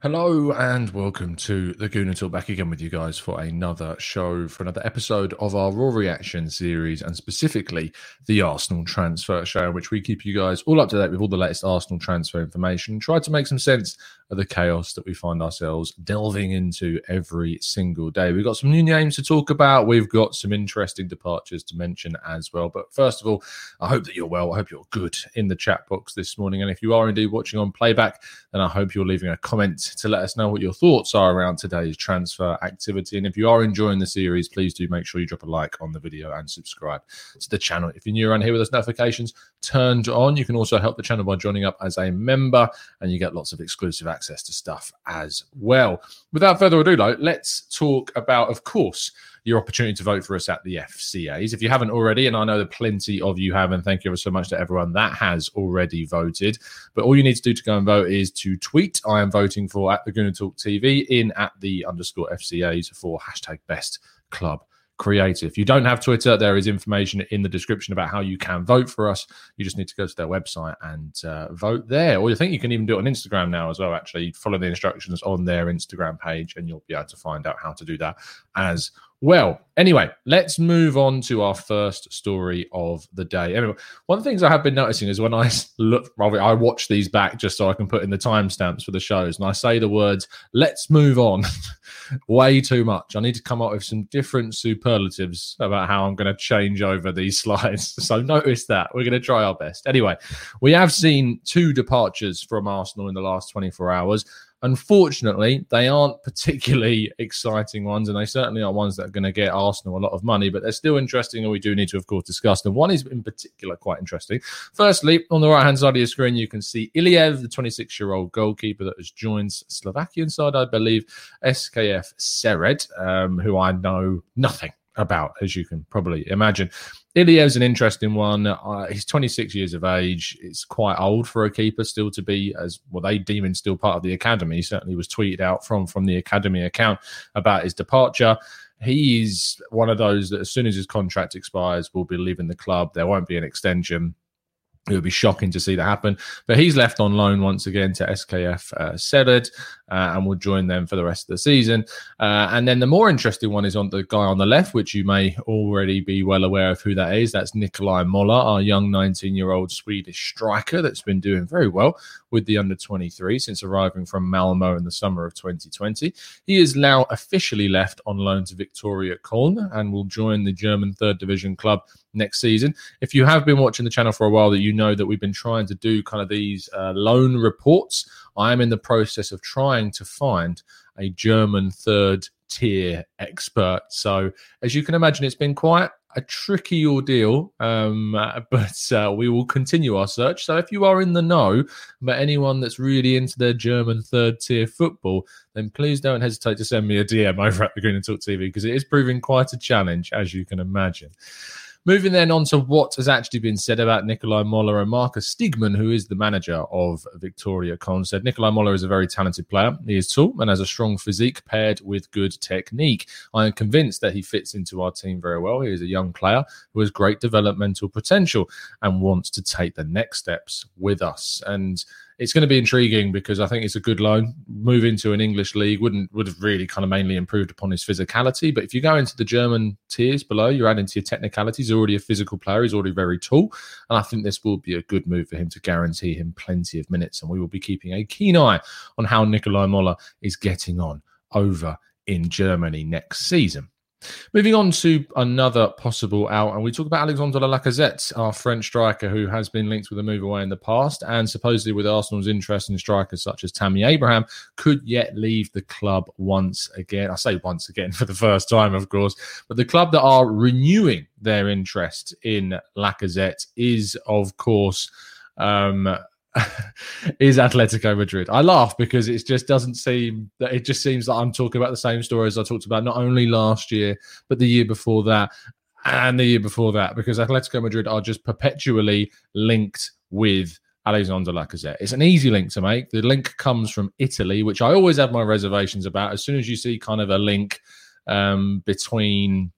Hello and welcome to the Gooner Talk. Back again with you guys for another show, for another episode of our Raw Reaction series, and specifically the Arsenal transfer show, in which we keep you guys all up to date with all the latest Arsenal transfer information. Try to make some sense the chaos that we find ourselves delving into every single day. We've got some new names to talk about. We've got some interesting departures to mention as well. But first of all, I hope that you're well. I hope you're good in the chat box this morning. And if you are indeed watching on playback, then I hope you're leaving a comment to let us know what your thoughts are around today's transfer activity. And if you are enjoying the series, please do make sure you drop a like on the video and subscribe to the channel. If you're new around here with us, notifications turned on. You can also help the channel by joining up as a member, and you get lots of exclusive access to stuff as well. Without further ado, though, let's talk about, of course, your opportunity to vote for us at the FCAs. If you haven't already, and I know that plenty of you have, and thank you ever so much to everyone that has already voted. But all you need to do to go and vote is to tweet I am voting for at the Gooner Talk TV in at the underscore FCAs for hashtag best club creative. You don't have Twitter, there is information in the description about how you can vote for us. You just need to go to their website and uh, vote there. Or you think you can even do it on Instagram now as well. Actually, follow the instructions on their Instagram page, and you'll be able to find out how to do that as well. Anyway, let's move on to our first story of the day. Anyway, one of the things I have been noticing is when I look, I watch these back just so I can put in the timestamps for the shows, and I say the words "let's move on" way too much. I need to come up with some different superlatives about how I'm going to change over these slides. So notice that we're going to try our best. Anyway, we have seen two departures from Arsenal in the last 24 hours. Unfortunately, they aren't particularly exciting ones, and they certainly are ones that are going to get Arsenal a lot of money, but they're still interesting, and we do need to, of course, discuss them. One is in particular quite interesting. Firstly, on the right hand side of your screen, you can see Iliev, the 26 year old goalkeeper that has joined Slovakian side, I believe, SKF Sered, um, who I know nothing about, as you can probably imagine. Iliev's an interesting one. Uh, he's 26 years of age. It's quite old for a keeper still to be, as well, they deem him still part of the academy. He certainly was tweeted out from, from the academy account about his departure. He's one of those that as soon as his contract expires, will be leaving the club. There won't be an extension. It would be shocking to see that happen. But he's left on loan once again to SKF uh, uh, and will join them for the rest of the season. Uh, and then the more interesting one is on the guy on the left, which you may already be well aware of who that is. That's Nikolai Moller, our young 19 year old Swedish striker that's been doing very well with the under 23 since arriving from Malmo in the summer of 2020. He is now officially left on loan to Viktoria Köln and will join the German third division club next season. If you have been watching the channel for a while, that you know that we've been trying to do kind of these uh, loan reports. I am in the process of trying to find a German third tier expert. So, as you can imagine, it's been quite a tricky ordeal, um, but uh, we will continue our search. So, if you are in the know about anyone that's really into their German third tier football, then please don't hesitate to send me a DM over at the Gooner Talk TV because it is proving quite a challenge, as you can imagine. Moving then on to what has actually been said about Nikolai Moller and Marcus Steegmann, who is the manager of Viktoria Köln, said Nikolai Moller is a very talented player. He is tall and has a strong physique paired with good technique. I am convinced that he fits into our team very well. He is a young player who has great developmental potential and wants to take the next steps with us. And it's going to be intriguing because I think it's a good loan. Move into an English league wouldn't would have really kind of mainly improved upon his physicality. But if you go into the German tiers below, you're adding to your technicalities. He's already a physical player. He's already very tall, and I think this will be a good move for him to guarantee him plenty of minutes. And we will be keeping a keen eye on how Nikolai Moller is getting on over in Germany next season. Moving on to another possible out, and we talk about Alexandre Lacazette, our French striker, who has been linked with a move away in the past, and supposedly with Arsenal's interest in strikers such as Tammy Abraham, could yet leave the club once again. I say once again for the first time, of course, but the club that are renewing their interest in Lacazette is, of course, um, is Atletico Madrid. I laugh because it just doesn't seem that it just seems that I'm talking about the same stories I talked about not only last year, but the year before that and the year before that, because Atletico Madrid are just perpetually linked with Alexander Lacazette. It's an easy link to make. The link comes from Italy, which I always have my reservations about. As soon as you see kind of a link um, between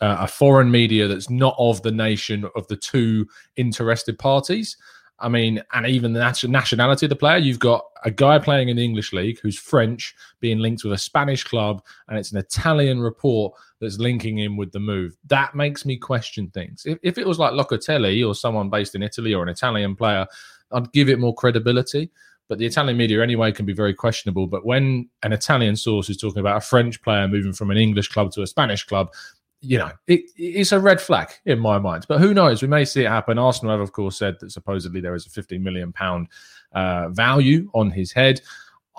uh, a foreign media that's not of the nation of the two interested parties, I mean, and even the nationality of the player, you've got a guy playing in the English league who's French, being linked with a Spanish club, and it's an Italian report that's linking him with the move. That makes me question things. If, if it was like Locatelli or someone based in Italy or an Italian player, I'd give it more credibility. But the Italian media, anyway, can be very questionable. But when an Italian source is talking about a French player moving from an English club to a Spanish club, you know, it, it's a red flag in my mind. But who knows? We may see it happen. Arsenal have, of course, said that supposedly there is a 15 million pound uh, value on his head.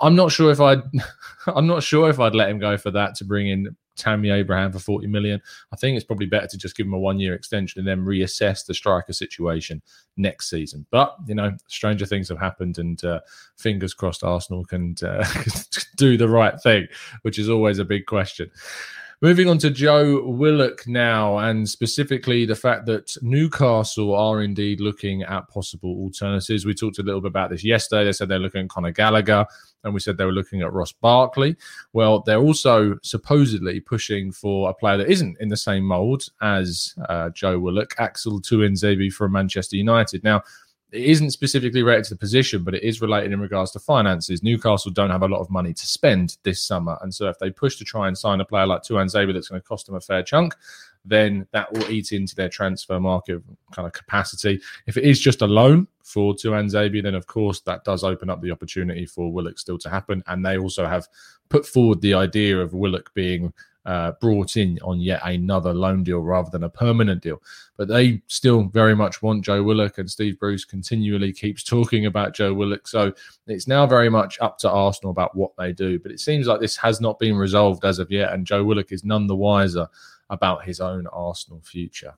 I'm not sure if I'd, I'm not sure if I'd let him go for that to bring in Tammy Abraham for 40 million. I think it's probably better to just give him a one year extension and then reassess the striker situation next season. But, you know, stranger things have happened and uh, fingers crossed Arsenal can uh, do the right thing, which is always a big question. Moving on to Joe Willock now, and specifically the fact that Newcastle are indeed looking at possible alternatives. We talked a little bit about this yesterday. They said they're looking at Conor Gallagher, and we said they were looking at Ross Barkley. Well, they're also supposedly pushing for a player that isn't in the same mould as uh, Joe Willock, Axel Tuanzebe from Manchester United. Now, it isn't specifically related to the position, but it is related in regards to finances. Newcastle don't have a lot of money to spend this summer. And so if they push to try and sign a player like Tuanzebe that's going to cost them a fair chunk, then that will eat into their transfer market kind of capacity. If it is just a loan for Tuanzebe, then of course that does open up the opportunity for Willock still to happen. And they also have put forward the idea of Willock being uh, brought in on yet another loan deal rather than a permanent deal. But they still very much want Joe Willock, and Steve Bruce continually keeps talking about Joe Willock. So it's now very much up to Arsenal about what they do. But it seems like this has not been resolved as of yet, and Joe Willock is none the wiser about his own Arsenal future.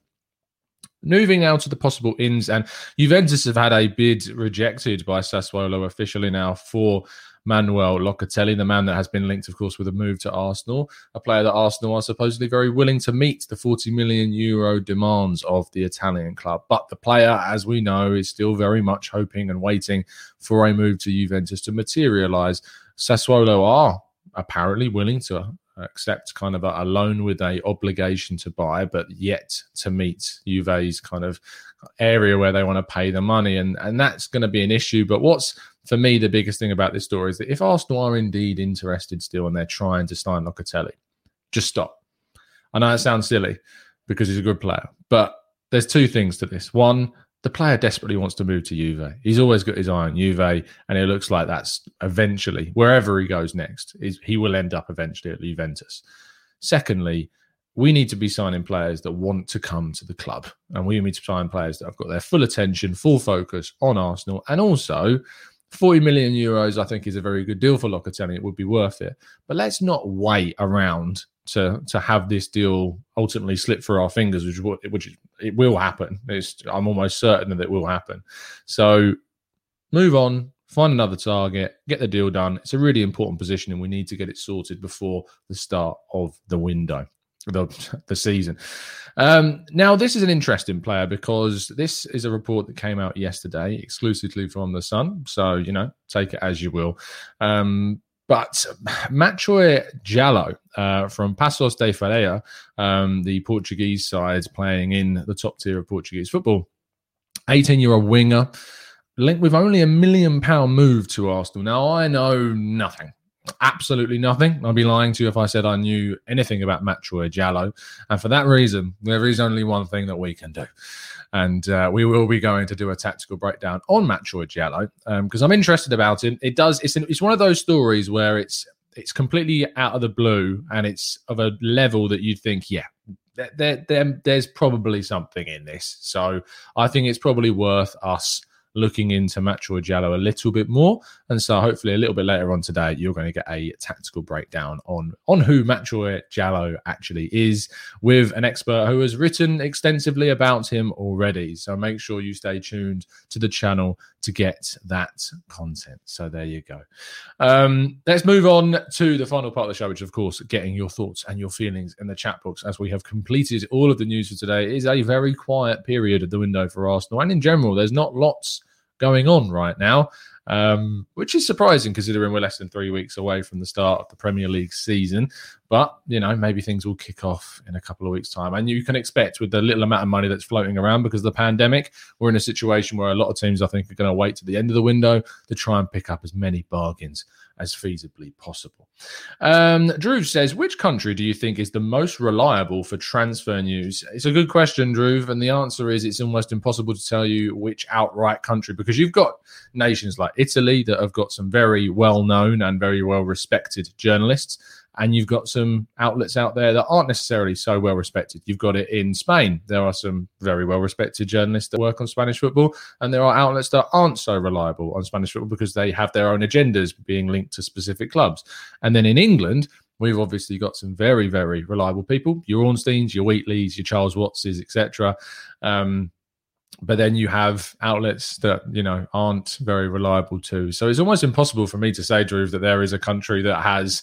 Moving now to the possible ins, and Juventus have had a bid rejected by Sassuolo officially now for Manuel Locatelli, the man that has been linked, of course, with a move to Arsenal, a player that Arsenal are supposedly very willing to meet the 40 million euro demands of the Italian club. But the player, as we know, is still very much hoping and waiting for a move to Juventus to materialise. Sassuolo are apparently willing to accept kind of a, loan with a obligation to buy, but yet to meet Juve's kind of area where they want to pay the money, and and that's going to be an issue. But what's for me the biggest thing about this story is that if Arsenal are indeed interested still and they're trying to sign Locatelli, just stop. I know it sounds silly because he's a good player, but there's two things to this. One, the player desperately wants to move to Juve. He's always got his eye on Juve, and it looks like that's eventually wherever he goes next, is he will end up eventually at Juventus. Secondly, we need to be signing players that want to come to the club, and we need to sign players that have got their full attention, full focus on Arsenal, and also 40 million euros. I think is a very good deal for Locatelli. It would be worth it, but let's not wait around to to have this deal ultimately slip through our fingers, which which it will happen. It's, I'm almost certain that it will happen. So move on, find another target, get the deal done. It's a really important position, and we need to get it sorted before the start of the window. The the season. Um, now, this is an interesting player because this is a report that came out yesterday exclusively from the Sun. So you know, take it as you will. Um, but Machoy Djalo uh, from Paços de Ferreira, um, the Portuguese side playing in the top tier of Portuguese football, 18 year old winger, linked with only a million pound move to Arsenal. Now, I know nothing absolutely nothing. I'd be lying to you if I said I knew anything about Machoy Djalo. And for that reason, there is only one thing that we can do. And uh, we will be going to do a tactical breakdown on Machoy Djalo because um, I'm interested about it. It does. It's an, it's one of those stories where it's it's completely out of the blue and it's of a level that you'd think, yeah, there, there, there's probably something in this. So I think it's probably worth us looking into Machoy Djalo a little bit more. And so hopefully a little bit later on today, you're going to get a tactical breakdown on, on who Machoy Djalo actually is with an expert who has written extensively about him already. So make sure you stay tuned to the channel to get that content. So there you go. Um, let's move on to the final part of the show, which of course, getting your thoughts and your feelings in the chat box as we have completed all of the news for today. It is a very quiet period at the window for Arsenal and in general. There's not lots going on right now, um, which is surprising considering we're less than three weeks away from the start of the Premier League season. But, you know, maybe things will kick off in a couple of weeks' time. And you can expect with the little amount of money that's floating around because of the pandemic, we're in a situation where a lot of teams, I think, are going to wait to the end of the window to try and pick up as many bargains as feasibly possible. Um, Drew says, which country do you think is the most reliable for transfer news? It's a good question, Drew, and the answer is it's almost impossible to tell you which outright country because you've got nations like Italy that have got some very well known and very well respected journalists and you've got some outlets out there that aren't necessarily so well respected. You've got it in Spain. There are some very well respected journalists that work on Spanish football, and there are outlets that aren't so reliable on Spanish football because they have their own agendas being linked to specific clubs. And then in England, we've obviously got some very, very reliable people your Ornsteins, your Wheatleys, your Charles Wattses, etc. Um, but then you have outlets that you know aren't very reliable too. So it's almost impossible for me to say, Drew, that there is a country that has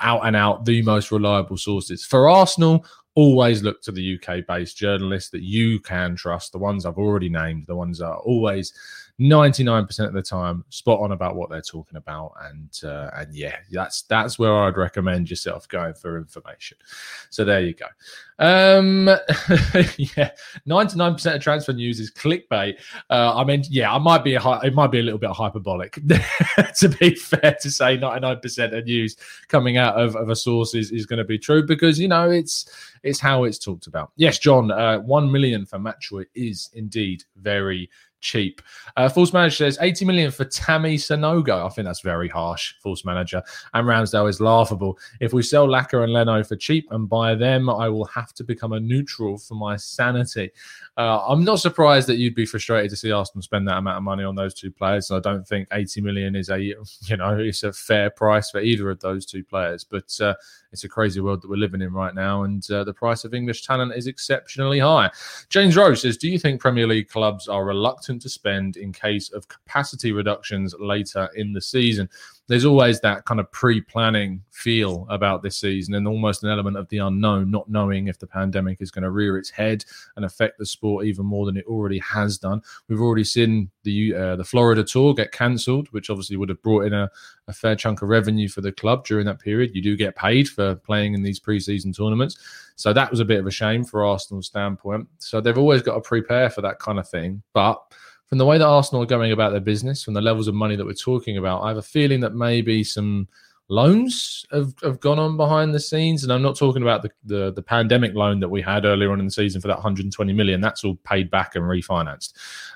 out and out the most reliable sources. For Arsenal, always look to the UK based journalists that you can trust. The ones I've already named, the ones that are always 99% of the time spot on about what they're talking about. And uh, and yeah that's that's where i'd recommend yourself going for information. So there you go. Um yeah 99% of transfer news is clickbait. Uh, i mean yeah i might be a it might be a little bit hyperbolic to be fair to say 99% of news coming out of, of a source is, is going to be true because you know it's it's how it's talked about. Yes john uh, 1 million for Machoy is indeed very cheap. Uh, Manager says 80 million for Tammy Sanogo. I think that's very harsh, Force Manager. And Ramsdale is laughable. If we sell Laka and Leno for cheap and buy them, I will have to become a neutral for my sanity. Uh, I'm not surprised that you'd be frustrated to see Arsenal spend that amount of money on those two players. I don't think 80 million is a, you know, it's a fair price for either of those two players. But uh, it's a crazy world that we're living in right now, and uh, the price of English talent is exceptionally high. James Rose says, "Do you think Premier League clubs are reluctant to spend in case of capacity reductions later in the season?" There's always that kind of pre-planning feel about this season and almost an element of the unknown not knowing if the pandemic is going to rear its head and affect the sport even more than it already has done. We've already seen the uh, the florida tour get cancelled which obviously would have brought in a, a fair chunk of revenue for the club during that period. You do get paid for playing in these pre-season tournaments. So that was a bit of a shame for arsenal's standpoint. So they've always got to prepare for that kind of thing but from the way that Arsenal are going about their business, from the levels of money that we're talking about, I have a feeling that maybe some loans have, have gone on behind the scenes. And I'm not talking about the, the, the pandemic loan that we had earlier on in the season for that 120 million. That's all paid back and refinanced.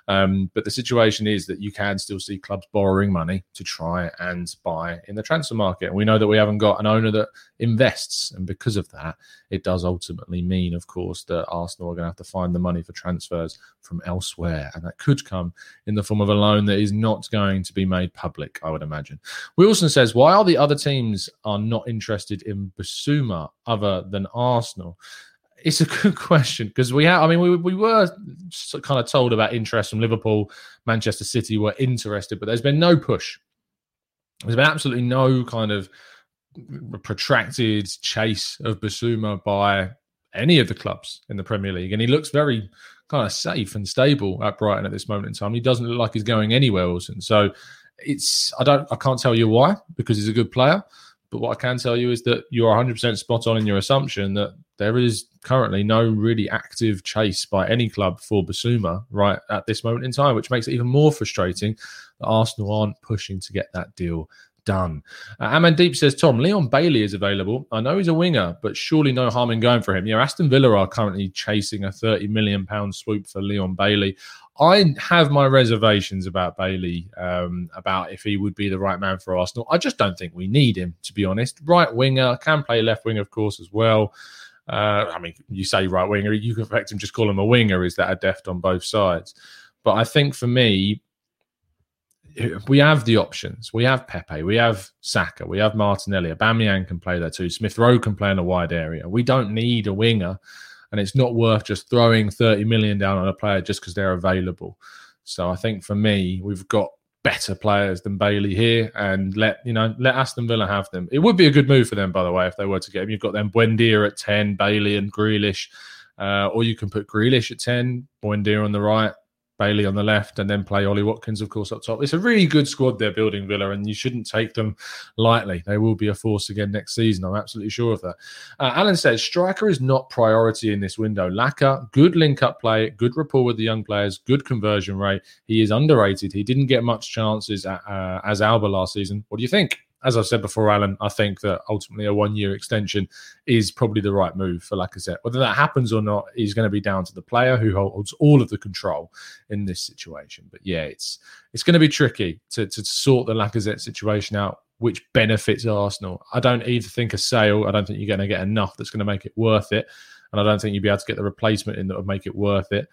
Um, but the situation is that you can still see clubs borrowing money to try and buy in the transfer market. And we know that we haven't got an owner that invests. And because of that, it does ultimately mean, of course, that Arsenal are going to have to find the money for transfers from elsewhere. And that could come in the form of a loan that is not going to be made public, I would imagine. Wilson says, why are the other teams are not interested in Bissouma other than Arsenal? It's a good question because we have. I mean, we we were kind of told about interest from Liverpool, Manchester City were interested, but there's been no push. There's been absolutely no kind of protracted chase of Bissouma by any of the clubs in the Premier League, and he looks very kind of safe and stable at Brighton at this moment in time. He doesn't look like he's going anywhere, Wilson. So it's I don't I can't tell you why because he's a good player. But what I can tell you is that you're 100% spot on in your assumption that there is currently no really active chase by any club for Bissouma right at this moment in time, which makes it even more frustrating that Arsenal aren't pushing to get that deal done. Uh, Amandeep says, Tom, Leon Bailey is available. I know he's a winger, but surely no harm in going for him. Yeah, Aston Villa are currently chasing a £30 million swoop for Leon Bailey. I have my reservations about Bailey, um, about if he would be the right man for Arsenal. I just don't think we need him, to be honest. Right winger, can play left wing, of course, as well. Uh, I mean, you say right winger, you can affect him, just call him a winger. Is that a deft on both sides? But I think for me, we have the options. We have Pepe, we have Saka, we have Martinelli. Aubameyang can play there too. Smith Rowe can play in a wide area. We don't need a winger, and it's not worth just throwing thirty million down on a player just because they're available. So I think for me, we've got better players than Bailey here, and let you know let Aston Villa have them. It would be a good move for them, by the way, if they were to get him. You've got them Buendia at ten, Bailey and Grealish, uh, or you can put Grealish at ten, Buendia on the right, Bailey on the left, and then play Ollie Watkins, of course, up top. It's a really good squad they're building, Villa, and you shouldn't take them lightly. They will be a force again next season. I'm absolutely sure of that. Uh, Alan says striker is not priority in this window. Laka, good link up play, good rapport with the young players, good conversion rate. He is underrated. He didn't get much chances at, uh, as Alba last season. What do you think? As I've said before, Alan, I think that ultimately a one year extension is probably the right move for Lacazette. Whether that happens or not is going to be down to the player who holds all of the control in this situation. But yeah, it's it's going to be tricky to, to sort the Lacazette situation out, which benefits Arsenal. I don't either think a sale, I don't think you're going to get enough that's going to make it worth it. And I don't think you'd be able to get the replacement in that would make it worth it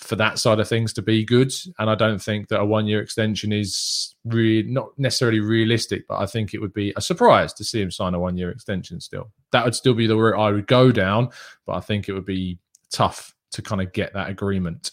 for that side of things to be good. And I don't think that a one year extension is really not necessarily realistic, but I think it would be a surprise to see him sign a one year extension still. That would still be the route I would go down, but I think it would be tough to kind of get that agreement.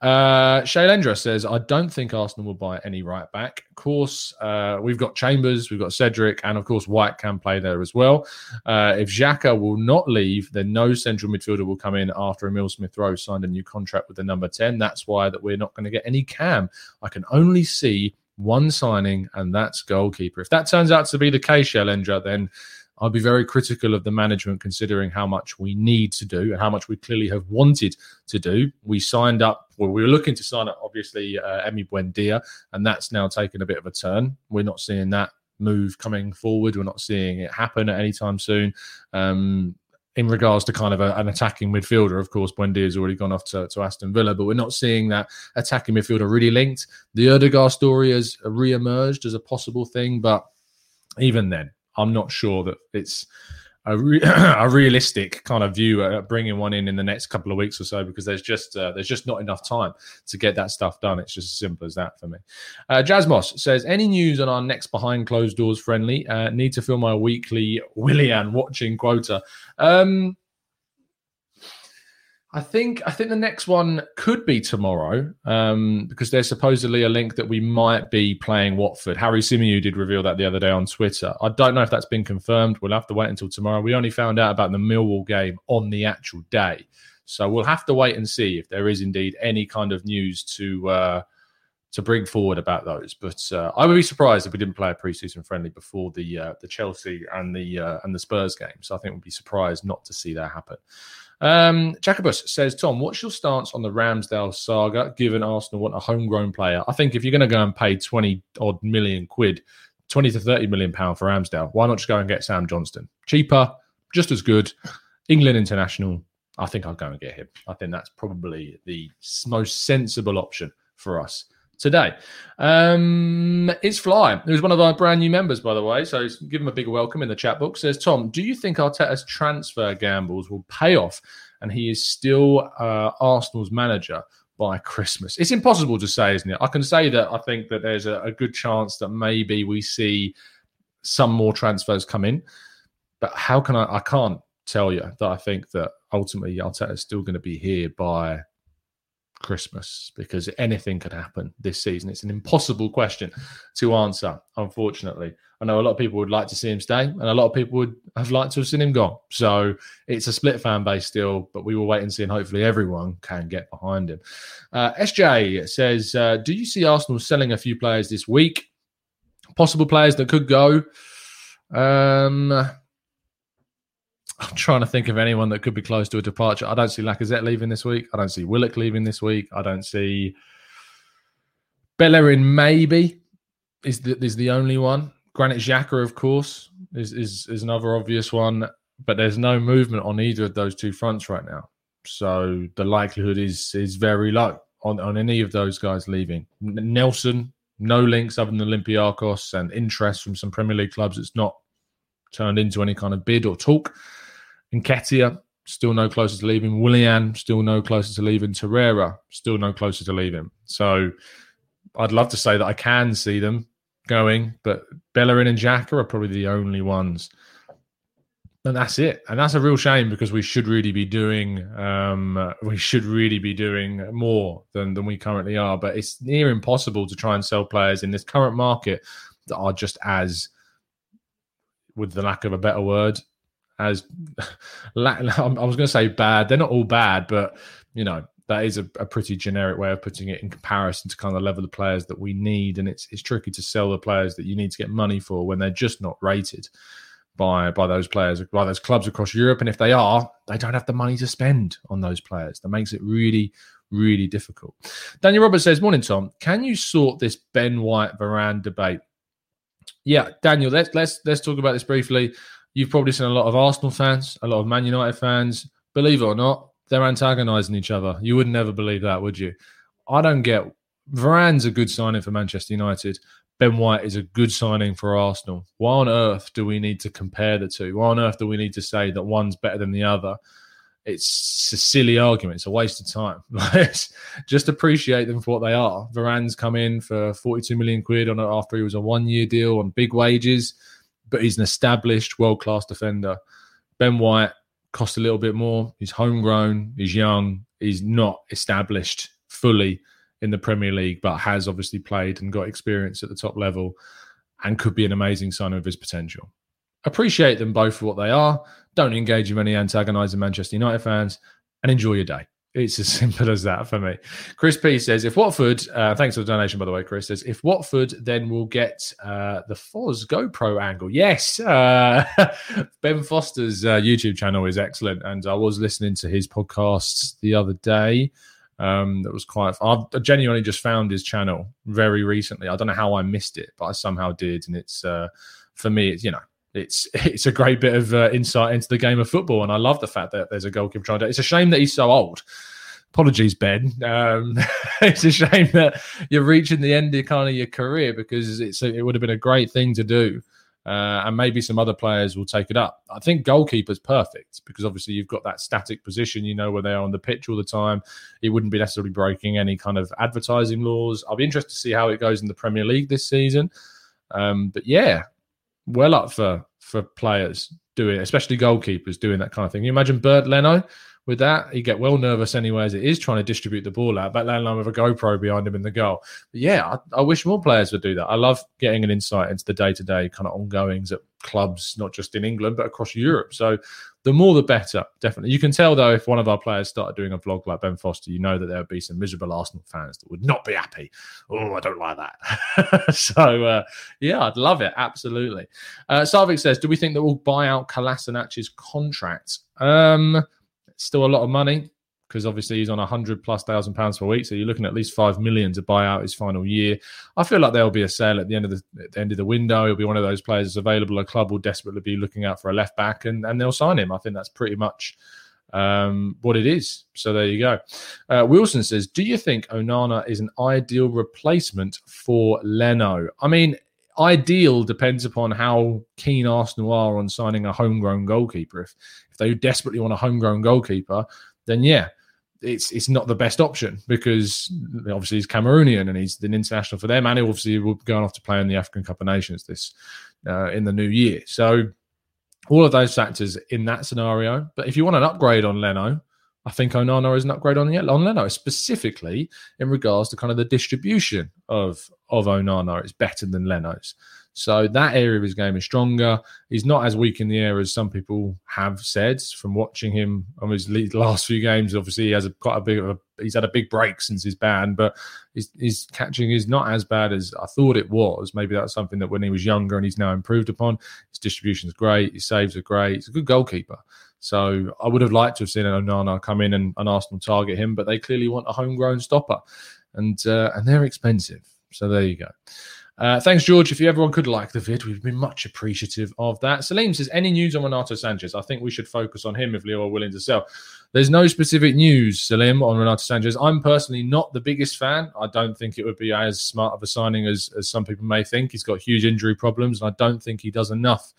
Uh, Shailendra says, I don't think Arsenal will buy any right back. Of course, uh, we've got Chambers, we've got Cedric, and of course, White can play there as well. Uh, if Xhaka will not leave, then no central midfielder will come in after Emil Smith Rowe signed a new contract with the number 10. That's why that we're not going to get any cam. I can only see one signing, and that's goalkeeper. If that turns out to be the case, Shailendra, then I'll be very critical of the management considering how much we need to do and how much we clearly have wanted to do. We signed up, well, we were looking to sign up, obviously, uh, Emi Buendia, and that's now taken a bit of a turn. We're not seeing that move coming forward. We're not seeing it happen at any time soon. Um, in regards to kind of a, an attacking midfielder, of course, Buendia has already gone off to, to, Aston Villa, but we're not seeing that attacking midfielder really linked. The Odegaard story has re-emerged as a possible thing, but even then, I'm not sure that it's a, re- a realistic kind of view at bringing one in in the next couple of weeks or so because there's just uh, there's just not enough time to get that stuff done. It's just as simple as that for me. Uh, Jasmos says, any news on our next behind closed doors friendly? Uh, need to fill my weekly Willian watching quota. Um, I think I think the next one could be tomorrow um, because there's supposedly a link that we might be playing Watford. Harry Symeou did reveal that the other day on Twitter. I don't know if that's been confirmed. We'll have to wait until tomorrow. We only found out about the Millwall game on the actual day, so we'll have to wait and see if there is indeed any kind of news to uh, to bring forward about those. But uh, I would be surprised if we didn't play a preseason friendly before the uh, the Chelsea and the uh, and the Spurs game. So I think we'd be surprised not to see that happen. Um, Jacobus says, Tom, what's your stance on the Ramsdale saga, given Arsenal want a homegrown player? I think if you're going to go and pay 20 odd million quid, 20 to 30 million pound for Ramsdale, why not just go and get Sam Johnstone? Cheaper, just as good. England international. I think I'll go and get him. I think that's probably the most sensible option for us today. Um, it's Fly, who's one of our brand new members, by the way. So give him a big welcome in the chat book. Says, Tom, do you think Arteta's transfer gambles will pay off and he is still uh, Arsenal's manager? By Christmas, it's impossible to say, isn't it? I can say that I think that there's a, a good chance that maybe we see some more transfers come in, but how can I? I can't tell you that I think that ultimately Arteta is still going to be here by Christmas because anything could happen this season. It's an impossible question to answer, unfortunately. I know a lot of people would like to see him stay, and a lot of people would have liked to have seen him gone. So it's a split fan base still, but we will wait and see, and hopefully everyone can get behind him. Uh, SJ says, uh, Do you see Arsenal selling a few players this week? Possible players that could go. Um, I'm trying to think of anyone that could be close to a departure. I don't see Lacazette leaving this week. I don't see Willock leaving this week. I don't see Bellerin maybe is the, is the only one. Granit Xhaka, of course, is, is is another obvious one, but there's no movement on either of those two fronts right now. So the likelihood is is very low on, on any of those guys leaving. Nelson, no links other than Olympiacos and interest from some Premier League clubs. It's not turned into any kind of bid or talk. Nketiah, still no closer to leaving. Willian, still no closer to leaving. Torreira, still no closer to leaving. So I'd love to say that I can see them going, but Bellerin and Xhaka are probably the only ones. And that's it. And that's a real shame because we should really be doing um, we should really be doing more than, than we currently are. But it's near impossible to try and sell players in this current market that are just as with the lack of a better word, as I was going to say bad. They're not all bad, but you know that is a, a, pretty generic way of putting it in comparison to kind of the level of players that we need. And it's it's tricky to sell the players that you need to get money for when they're just not rated by by those players by those clubs across Europe. And if they are, they don't have the money to spend on those players. That makes it really really difficult. Daniel Roberts says, "Morning, Tom. Can you sort this Ben White Varane debate?" Yeah, Daniel. Let's let's let's talk about this briefly. You've probably seen a lot of Arsenal fans, a lot of Man United fans. Believe it or not, they're antagonising each other. You would never believe that, would you? I don't get. Varane's a good signing for Manchester United. Ben White is a good signing for Arsenal. Why on earth do we need to compare the two? Why on earth do we need to say that one's better than the other? It's a silly argument. It's a waste of time. Just appreciate them for what they are. Varane's come in for 42 million quid on after he was a one year deal on big wages but he's an established world class defender. Ben White costs a little bit more. He's homegrown. He's young. He's not established fully in the Premier League, but has obviously played and got experience at the top level and could be an amazing sign of his potential. Appreciate them both for what they are. Don't engage in any antagonising Manchester United fans and enjoy your day. It's as simple as that for me. Chris P says, if Watford, uh, thanks for the donation, by the way, Chris says, if Watford then will get uh, the Foz GoPro angle. Yes. Uh, ben Foster's uh, YouTube channel is excellent. And I was listening to his podcasts the other day. Um, that was quite, I genuinely just found his channel very recently. I don't know how I missed it, but I somehow did. And it's, uh, for me, it's, you know, it's it's a great bit of uh, insight into the game of football, and I love the fact that there's a goalkeeper trying to. It's a shame that he's so old. Apologies, Ben. Um, it's a shame that you're reaching the end of kind of your career because it's a, it would have been a great thing to do, uh, and maybe some other players will take it up. I think goalkeeper's perfect because obviously you've got that static position. You know where they are on the pitch all the time. It wouldn't be necessarily breaking any kind of advertising laws. I'll be interested to see how it goes in the Premier League this season. Um, but yeah, well up for for players doing, especially goalkeepers doing that kind of thing. You imagine Bert Leno with that, he get well nervous anyway as it is trying to distribute the ball out. But Leno with a GoPro behind him in the goal. But yeah, I, I wish more players would do that. I love getting an insight into the day to day kind of ongoings at clubs, not just in England but across Europe. So the more the better, definitely. You can tell though if one of our players started doing a vlog like Ben Foster, you know that there would be some miserable Arsenal fans that would not be happy. Oh, I don't like that. so uh, yeah, I'd love it absolutely. Uh, Sarvik says, "Do we think that we'll buy out Kolasinac's contract?" Um, still a lot of money because obviously he's on a hundred plus thousand pounds per week. So you're looking at, least five million to buy out his final year. I feel like there'll be a sale at the end of the, the end of the window. He'll be one of those players that's available. A club will desperately be looking out for a left back, and and they'll sign him. I think that's pretty much um, what it is. So there you go. Uh, Wilson says, "Do you think Onana is an ideal replacement for Leno?" I mean. Ideal depends upon how keen Arsenal are on signing a homegrown goalkeeper. If if they desperately want a homegrown goalkeeper, then yeah, it's it's not the best option because obviously he's Cameroonian and he's an international for them, and he obviously will be going off to play in the African Cup of Nations this uh, in the new year. So all of those factors in that scenario. But if you want an upgrade on Leno, I think Onana is an upgrade on, on Leno, specifically in regards to kind of the distribution of of Onana. It's better than Leno's. So that area of his game is stronger. He's not as weak in the air as some people have said from watching him on his last few games. Obviously, he has a, quite a big. A, he's had a big break since his ban, but his, his catching is not as bad as I thought it was. Maybe that's something that when he was younger and he's now improved upon. His distribution is great. His saves are great. He's a good goalkeeper. So I would have liked to have seen an Onana come in and, and Arsenal target him, but they clearly want a homegrown stopper, and uh, and they're expensive. So there you go. Uh, thanks, George. If you everyone could like the vid, we'd be much appreciative of that. Salim says, any news on Renato Sanches? I think we should focus on him if Lille are willing to sell. There's no specific news, Salim, on Renato Sanches. I'm personally not the biggest fan. I don't think it would be as smart of a signing as, as some people may think. He's got huge injury problems, and I don't think he does enough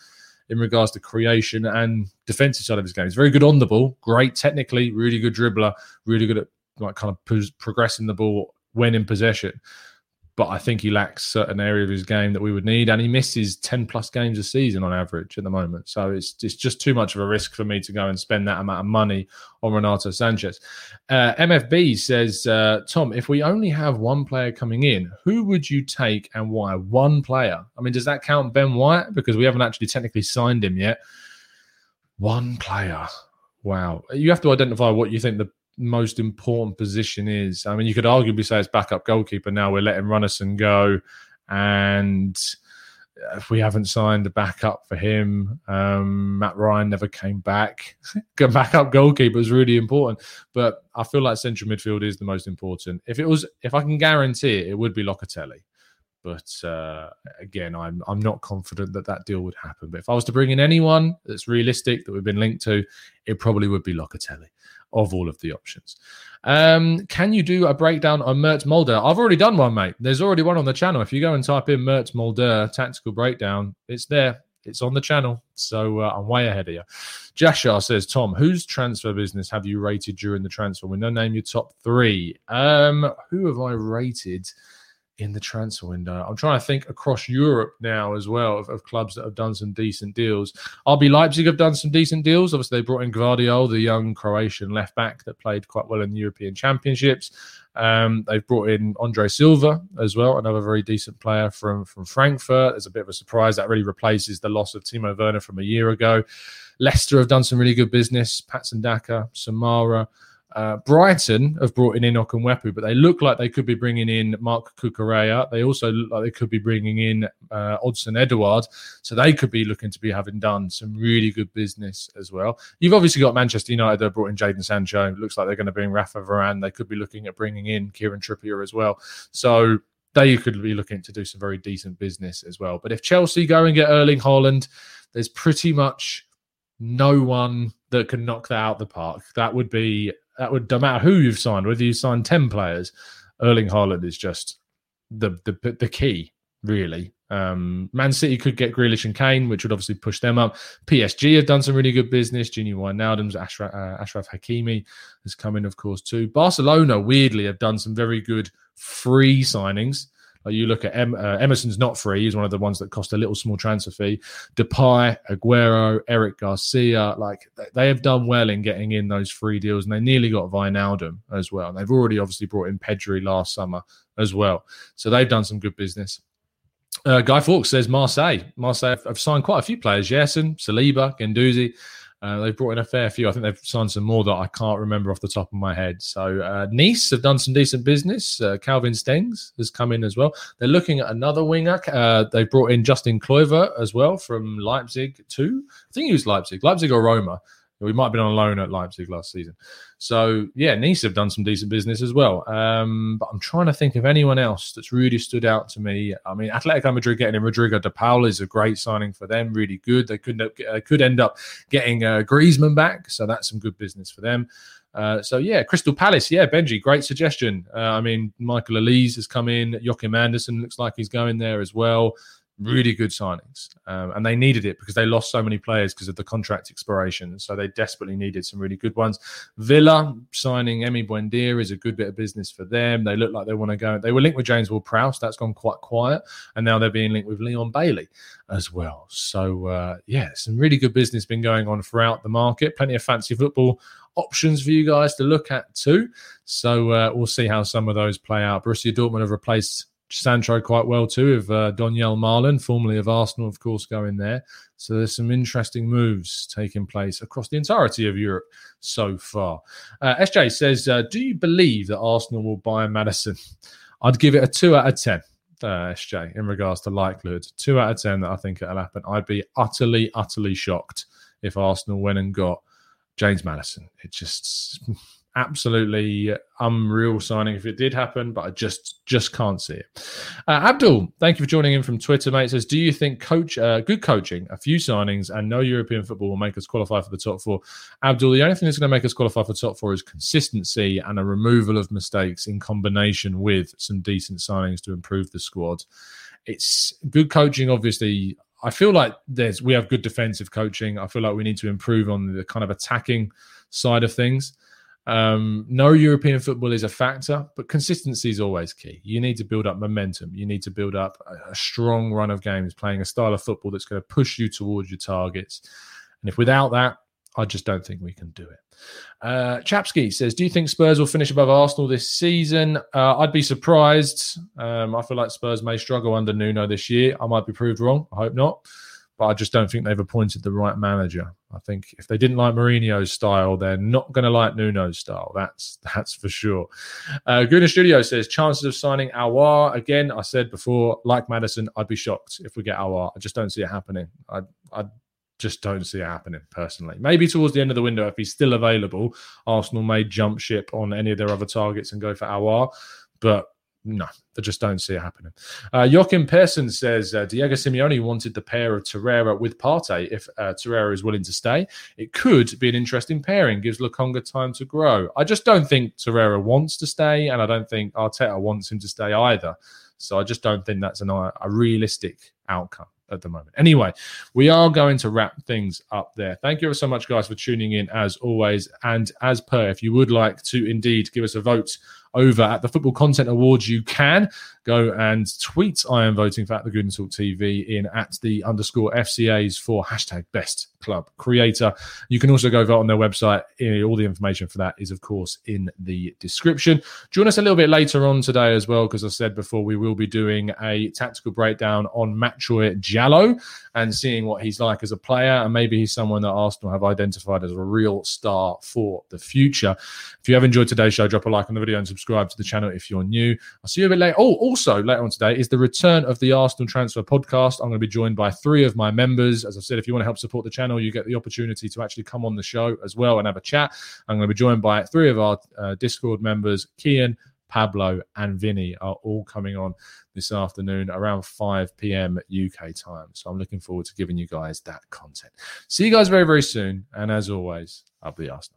in regards to creation and defensive side of his game. He's very good on the ball, great technically, really good dribbler, really good at like kind of progressing the ball when in possession but I think he lacks certain area of his game that we would need, and he misses ten plus games a season on average at the moment. So it's it's just too much of a risk for me to go and spend that amount of money on Renato Sanches. Uh, MFB says, uh, Tom, if we only have one player coming in, who would you take and why? One player. I mean, does that count Ben White because we haven't actually technically signed him yet? One player. Wow. You have to identify what you think the most important position is. I mean, you could arguably say it's backup goalkeeper. Now we're letting Runarsson go, and if we haven't signed a backup for him, um, Matt Ryan never came back. backup goalkeeper is really important, but I feel like central midfield is the most important. If it was, if I can guarantee it, it would be Locatelli. But uh, again, I'm I'm not confident that that deal would happen. But if I was to bring in anyone that's realistic that we've been linked to, it probably would be Locatelli of all of the options. Um, can you do a breakdown on Mert Müldür? I've already done one, mate. There's already one on the channel. If you go and type in Mert Müldür tactical breakdown, it's there. It's on the channel. So uh, I'm way ahead of you. Jashar says, Tom, whose transfer business have you rated during the transfer window? Name your top three. Um, who have I rated? In the transfer window. I'm trying to think across Europe now as well of, of, clubs that have done some decent deals. RB Leipzig have done some decent deals. Obviously, they brought in Gvardiol, the young Croatian left back that played quite well in the European Championships. Um, they've brought in Andre Silva as well, another very decent player from, from Frankfurt. There's a bit of a surprise that really replaces the loss of Timo Werner from a year ago. Leicester have done some really good business. Patson Daka, Soumaré. Uh, Brighton have brought in Enock Mwepu, but they look like they could be bringing in Marc Cucurella. They also look like they could be bringing in uh, Odsonne Edouard. So they could be looking to be having done some really good business as well. You've obviously got Manchester United that brought in Jadon Sancho. It looks like they're going to bring Rafa Varane. They could be looking at bringing in Kieran Trippier as well. So they could be looking to do some very decent business as well. But if Chelsea go and get Erling Haaland, there's pretty much no one that can knock that out the park. That would be that would no matter who you've signed, whether you sign ten players, Erling Haaland is just the the the key really. Um, Man City could get Grealish and Kane, which would obviously push them up. PSG have done some really good business. Junior Wijnaldum's Achraf, uh, Achraf Hakimi has come in, of course, too. Barcelona, weirdly, have done some very good free signings. Like you look at em, uh, Emerson's not free. He's one of the ones that cost a little small transfer fee. Depay, Aguero, Eric Garcia, like they have done well in getting in those free deals, and they nearly got Wijnaldum as well. And they've already obviously brought in Pedri last summer as well. So they've done some good business. Uh, Guy Fawkes says Marseille. Marseille have signed quite a few players. Yerson, Saliba, Guendouzi. Uh, they've brought in a fair few. I think they've signed some more that I can't remember off the top of my head. So uh, Nice have done some decent business. Uh, Calvin Stengs has come in as well. They're looking at another winger. Uh, they brought in Justin Kluivert as well from Leipzig too. I think he was Leipzig, Leipzig or Roma. We might have been on loan at Leipzig last season. So, yeah, Nice have done some decent business as well. Um, but I'm trying to think of anyone else that's really stood out to me. I mean, Atletico Madrid getting in Rodrigo de Paul is a great signing for them, really good. They could, uh, could end up getting uh, Griezmann back. So, that's some good business for them. Uh, so yeah, Crystal Palace. Yeah, Benji, great suggestion. Uh, I mean, Michael Olise has come in. Joachim Andersen looks like he's going there as well. Really good signings, um, and they needed it because they lost so many players because of the contract expiration. So they desperately needed some really good ones. Villa signing Emi Buendia is a good bit of business for them. They look like they want to go. They were linked with James Ward-Prowse. That's gone quite quiet, and now they're being linked with Leon Bailey as well. So uh, yeah, some really good business been going on throughout the market. Plenty of fancy football options for you guys to look at too. So uh, we'll see how some of those play out. Borussia Dortmund have replaced Sancho quite well too, with uh, Donyell Malen, formerly of Arsenal, of course, going there. So there's some interesting moves taking place across the entirety of Europe so far. Uh, SJ says, uh, "Do you believe that Arsenal will buy Maddison? I'd give it a two out of ten. Uh, SJ, in regards to likelihood, two out of ten that I think it'll happen. I'd be utterly, utterly shocked if Arsenal went and got James Maddison. It just absolutely unreal signing if it did happen, but I just just can't see it. Uh, Abdul, thank you for joining in from Twitter, mate. Says, do you think coach uh, good coaching, a few signings, and no European football will make us qualify for the top four? Abdul, the only thing that's going to make us qualify for top four is consistency and a removal of mistakes in combination with some decent signings to improve the squad. It's good coaching, obviously. I feel like there's we have good defensive coaching. I feel like we need to improve on the kind of attacking side of things. Um, no European football is a factor, but consistency is always key. You need to build up momentum. You need to build up a, a strong run of games, playing a style of football that's going to push you towards your targets. And if without that, I just don't think we can do it. Uh, Chapsky says, "Do you think Spurs will finish above Arsenal this season? Uh, I'd be surprised. Um, I feel like Spurs may struggle under Nuno this year. I might be proved wrong. I hope not but I just don't think they've appointed the right manager. I think if they didn't like Mourinho's style, they're not going to like Nuno's style. That's that's for sure. Uh, Guna Studio says chances of signing Aouar again. I said before, like Maddison, I'd be shocked if we get Aouar. I just don't see it happening. I I just don't see it happening personally. Maybe towards the end of the window, if he's still available, Arsenal may jump ship on any of their other targets and go for Aouar. But no, I just don't see it happening. Uh, Joachim Persson says uh, Diego Simeone wanted the pair of Torreira with Partey. If uh, Torreira is willing to stay, it could be an interesting pairing. Gives Lokonga time to grow. I just don't think Torreira wants to stay, and I don't think Arteta wants him to stay either. So I just don't think that's an, a realistic outcome at the moment. Anyway, we are going to wrap things up there. Thank you so much, guys, for tuning in as always. And as per, if you would like to indeed give us a vote over at the Football Content Awards, you can go and tweet I am voting for at the Gooner Talk TV in at the underscore FCAs for hashtag best club creator. You can also go vote on their website. All the information for that is, of course, in the description. Join us a little bit later on today as well, because I said before, we will be doing a tactical breakdown on Matchoy Djalo and seeing what he's like as a player. And maybe he's someone that Arsenal have identified as a real star for the future. If you have enjoyed today's show, drop a like on the video and subscribe to the channel if you're new. I'll see you a bit later. Oh, also later on today is the return of the Arsenal Transfer Podcast. I'm going to be joined by three of my members. As I said, if you want to help support the channel, you get the opportunity to actually come on the show as well and have a chat. I'm going to be joined by three of our uh, Discord members, Kian, Pablo, and Vinny are all coming on this afternoon around 5 p.m. UK time. So I'm looking forward to giving you guys that content. See you guys very, very soon. And as always, up the Arsenal.